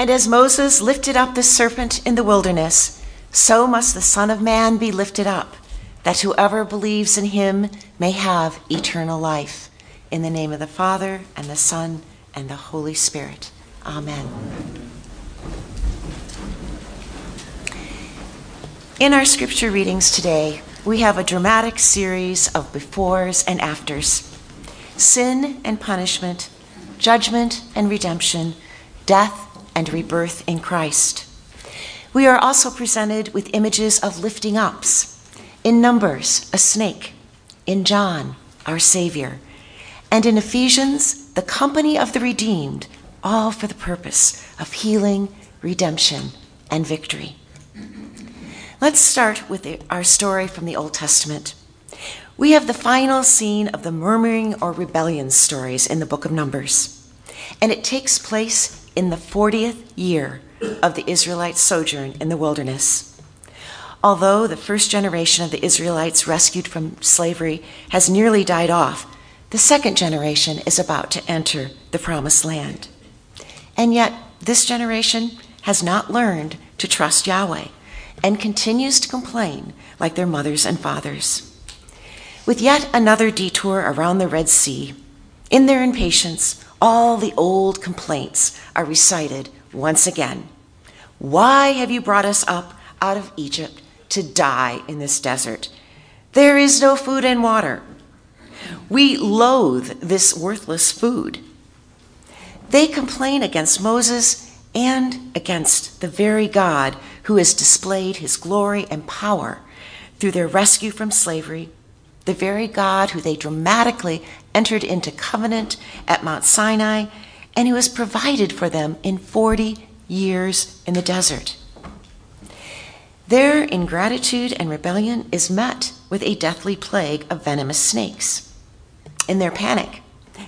And as Moses lifted up the serpent in the wilderness, so must the Son of Man be lifted up, that whoever believes in him may have eternal life. In the name of the Father, and the Son, and the Holy Spirit. Amen. In our scripture readings today, we have a dramatic series of befores and afters sin and punishment, judgment and redemption, death and rebirth in Christ. We are also presented with images of lifting ups. In Numbers, a snake. In John, our Savior. And in Ephesians, the company of the redeemed, all for the purpose of healing, redemption, and victory. Let's start with our story from the Old Testament. We have the final scene of the murmuring or rebellion stories in the book of Numbers, and it takes place in the 40th year of the Israelites' sojourn in the wilderness. Although the first generation of the Israelites rescued from slavery has nearly died off, the second generation is about to enter the promised land. And yet, this generation has not learned to trust Yahweh and continues to complain like their mothers and fathers. With yet another detour around the Red Sea, in their impatience, all the old complaints are recited once again. Why have you brought us up out of Egypt to die in this desert? There is no food and water. We loathe this worthless food. They complain against Moses and against the very God who has displayed his glory and power through their rescue from slavery the very God who they dramatically entered into covenant at Mount Sinai and who has provided for them in 40 years in the desert. Their ingratitude and rebellion is met with a deathly plague of venomous snakes. In their panic,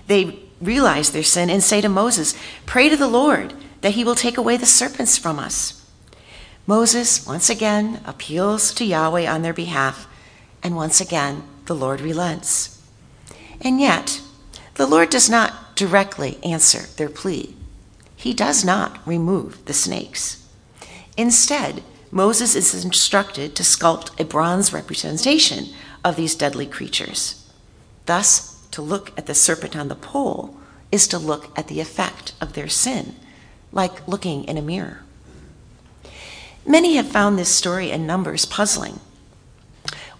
they realize their sin and say to Moses, Pray to the Lord that he will take away the serpents from us. Moses once again appeals to Yahweh on their behalf, and once again the Lord relents. And yet, the Lord does not directly answer their plea. He does not remove the snakes. Instead, Moses is instructed to sculpt a bronze representation of these deadly creatures. Thus, to look at the serpent on the pole is to look at the effect of their sin, like looking in a mirror. Many have found this story in Numbers puzzling.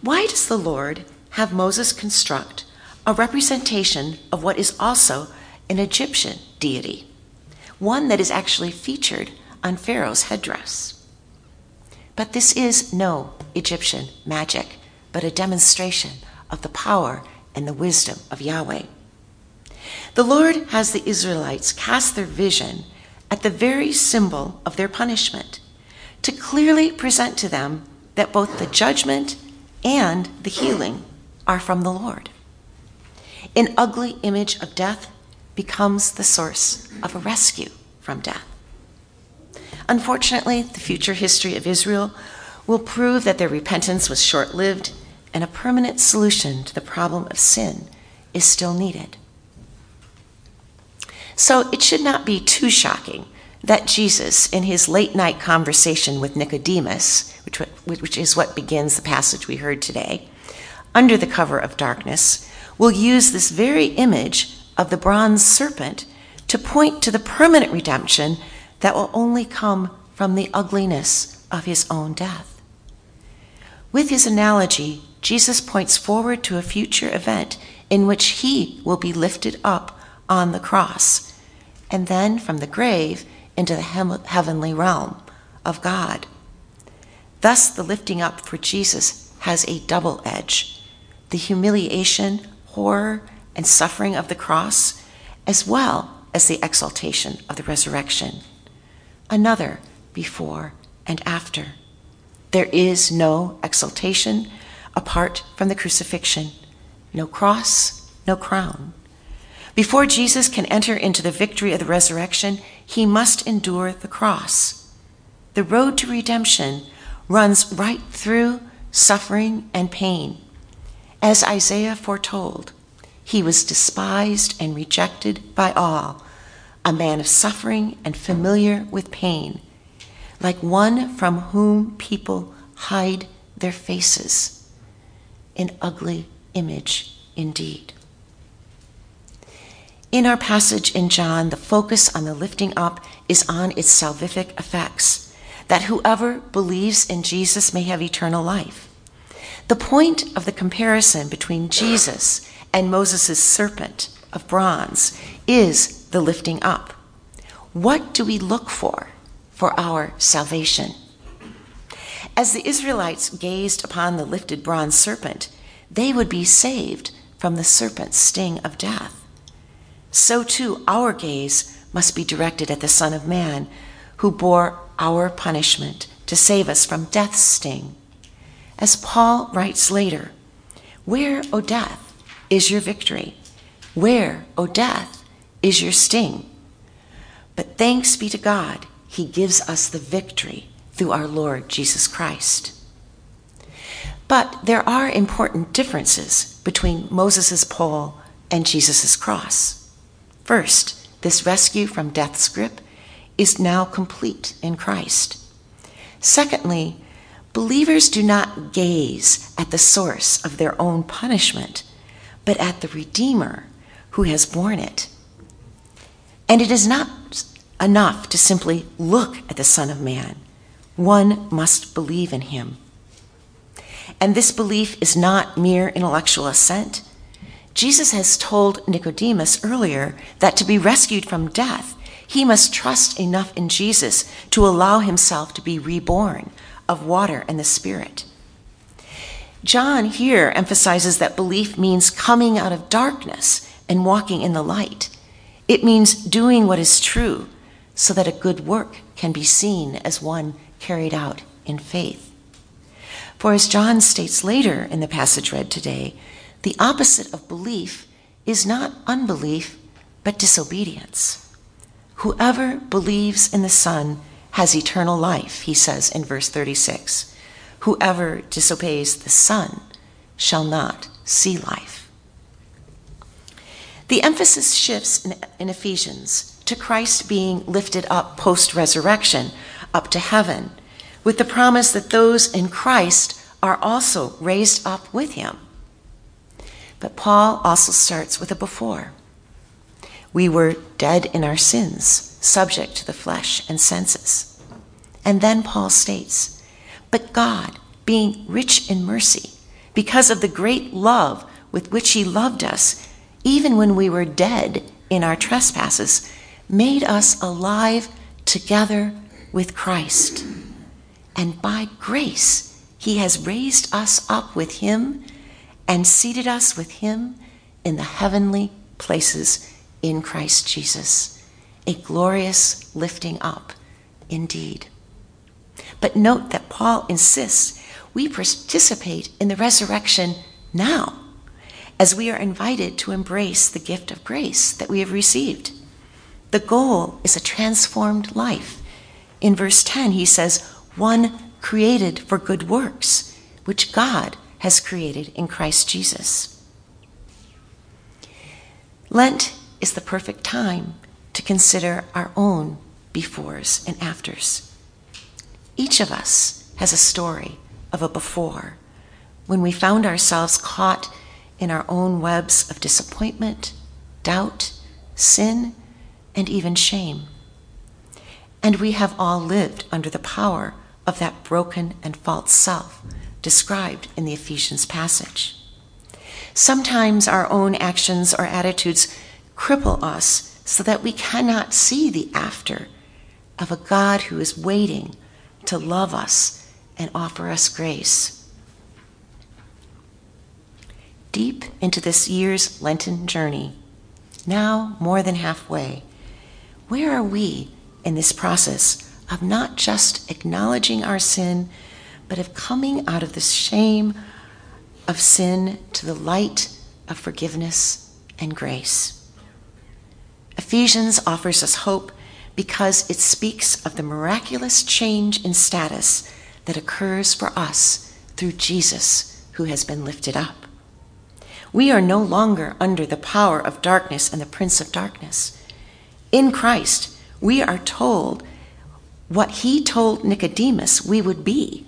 Why does the Lord have Moses construct a representation of what is also an Egyptian deity, one that is actually featured on Pharaoh's headdress. But this is no Egyptian magic, but a demonstration of the power and the wisdom of Yahweh. The Lord has the Israelites cast their vision at the very symbol of their punishment to clearly present to them that both the judgment and the healing are from the Lord. An ugly image of death becomes the source of a rescue from death. Unfortunately, the future history of Israel will prove that their repentance was short lived and a permanent solution to the problem of sin is still needed. So it should not be too shocking that Jesus, in his late night conversation with Nicodemus, which, which is what begins the passage we heard today, under the cover of darkness, will use this very image of the bronze serpent to point to the permanent redemption that will only come from the ugliness of his own death. With his analogy, Jesus points forward to a future event in which he will be lifted up on the cross, and then from the grave into the heavenly realm of God. Thus, the lifting up for Jesus has a double edge the humiliation, horror, and suffering of the cross, as well as the exaltation of the resurrection. Another before and after. There is no exaltation apart from the crucifixion, no cross, no crown. Before Jesus can enter into the victory of the resurrection, he must endure the cross. The road to redemption runs right through suffering and pain. As Isaiah foretold, he was despised and rejected by all, a man of suffering and familiar with pain, like one from whom people hide their faces. An ugly image indeed. In our passage in John, the focus on the lifting up is on its salvific effects, that whoever believes in Jesus may have eternal life. The point of the comparison between Jesus and Moses' serpent of bronze is the lifting up. What do we look for for our salvation? As the Israelites gazed upon the lifted bronze serpent, they would be saved from the serpent's sting of death. So too, our gaze must be directed at the Son of Man, who bore our punishment to save us from death's sting. As Paul writes later, Where, O death, is your victory? Where, O death, is your sting? But thanks be to God, he gives us the victory through our Lord Jesus Christ. But there are important differences between Moses' pole and Jesus' cross. First, this rescue from death's grip is now complete in Christ. Secondly, believers do not gaze at the source of their own punishment, but at the Redeemer who has borne it. And it is not enough to simply look at the Son of Man. One must believe in him. And this belief is not mere intellectual assent. Jesus has told Nicodemus earlier that to be rescued from death, he must trust enough in Jesus to allow himself to be reborn of water and the Spirit. John here emphasizes that belief means coming out of darkness and walking in the light. It means doing what is true so that a good work can be seen as one carried out in faith. For as John states later in the passage read today, the opposite of belief is not unbelief, but disobedience. Whoever believes in the Son has eternal life, he says in verse 36. Whoever disobeys the Son shall not see life. The emphasis shifts in, in Ephesians to Christ being lifted up post resurrection, up to heaven, with the promise that those in Christ are also raised up with him. But Paul also starts with a before. We were dead in our sins, subject to the flesh and senses. And then Paul states, But God, being rich in mercy, because of the great love with which he loved us, even when we were dead in our trespasses, made us alive together with Christ. And by grace, he has raised us up with him and seated us with him in the heavenly places in Christ Jesus. A glorious lifting up indeed. But note that Paul insists we participate in the resurrection now, as we are invited to embrace the gift of grace that we have received. The goal is a transformed life. In verse 10, he says, one created for good works, which God has created in Christ Jesus. Lent is the perfect time to consider our own befores and afters. Each of us has a story of a before when we found ourselves caught in our own webs of disappointment, doubt, sin, and even shame. And we have all lived under the power of that broken and false self described in the Ephesians passage. Sometimes our own actions or attitudes cripple us so that we cannot see the after of a God who is waiting to love us and offer us grace. Deep into this year's Lenten journey, now more than halfway, where are we in this process of not just acknowledging our sin? but of coming out of the shame of sin to the light of forgiveness and grace. Ephesians offers us hope because it speaks of the miraculous change in status that occurs for us through Jesus who has been lifted up. We are no longer under the power of darkness and the prince of darkness. In Christ, we are told what he told Nicodemus we would be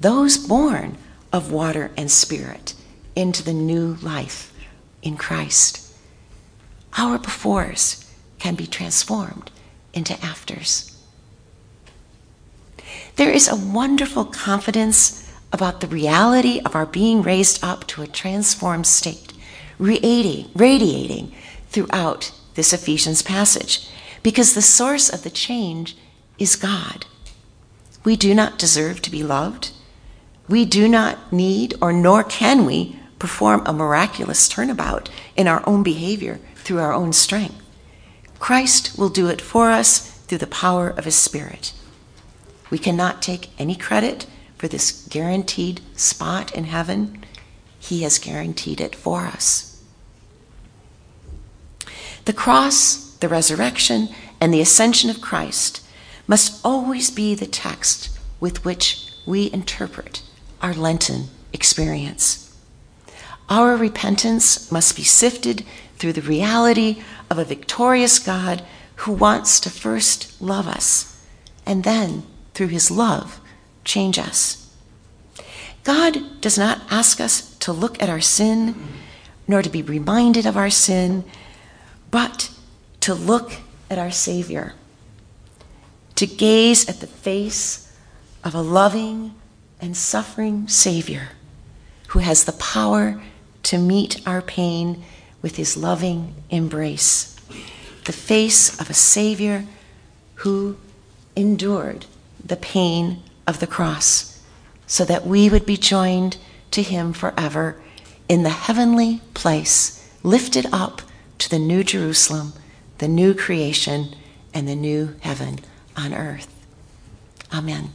those born of water and spirit into the new life in Christ. Our befores can be transformed into afters. There is a wonderful confidence about the reality of our being raised up to a transformed state, radiating, throughout this Ephesians passage, because the source of the change is God. We do not deserve to be loved. We do not need, or nor can we, perform a miraculous turnabout in our own behavior through our own strength. Christ will do it for us through the power of His Spirit. We cannot take any credit for this guaranteed spot in heaven. He has guaranteed it for us. The cross, the resurrection, and the ascension of Christ must always be the text with which we interpret our Lenten experience. Our repentance must be sifted through the reality of a victorious God who wants to first love us and then, through his love, change us. God does not ask us to look at our sin, nor to be reminded of our sin, but to look at our Savior, to gaze at the face of a loving and suffering Savior who has the power to meet our pain with his loving embrace, the face of a Savior who endured the pain of the cross so that we would be joined to him forever in the heavenly place, lifted up to the new Jerusalem, the new creation, and the new heaven on earth. Amen.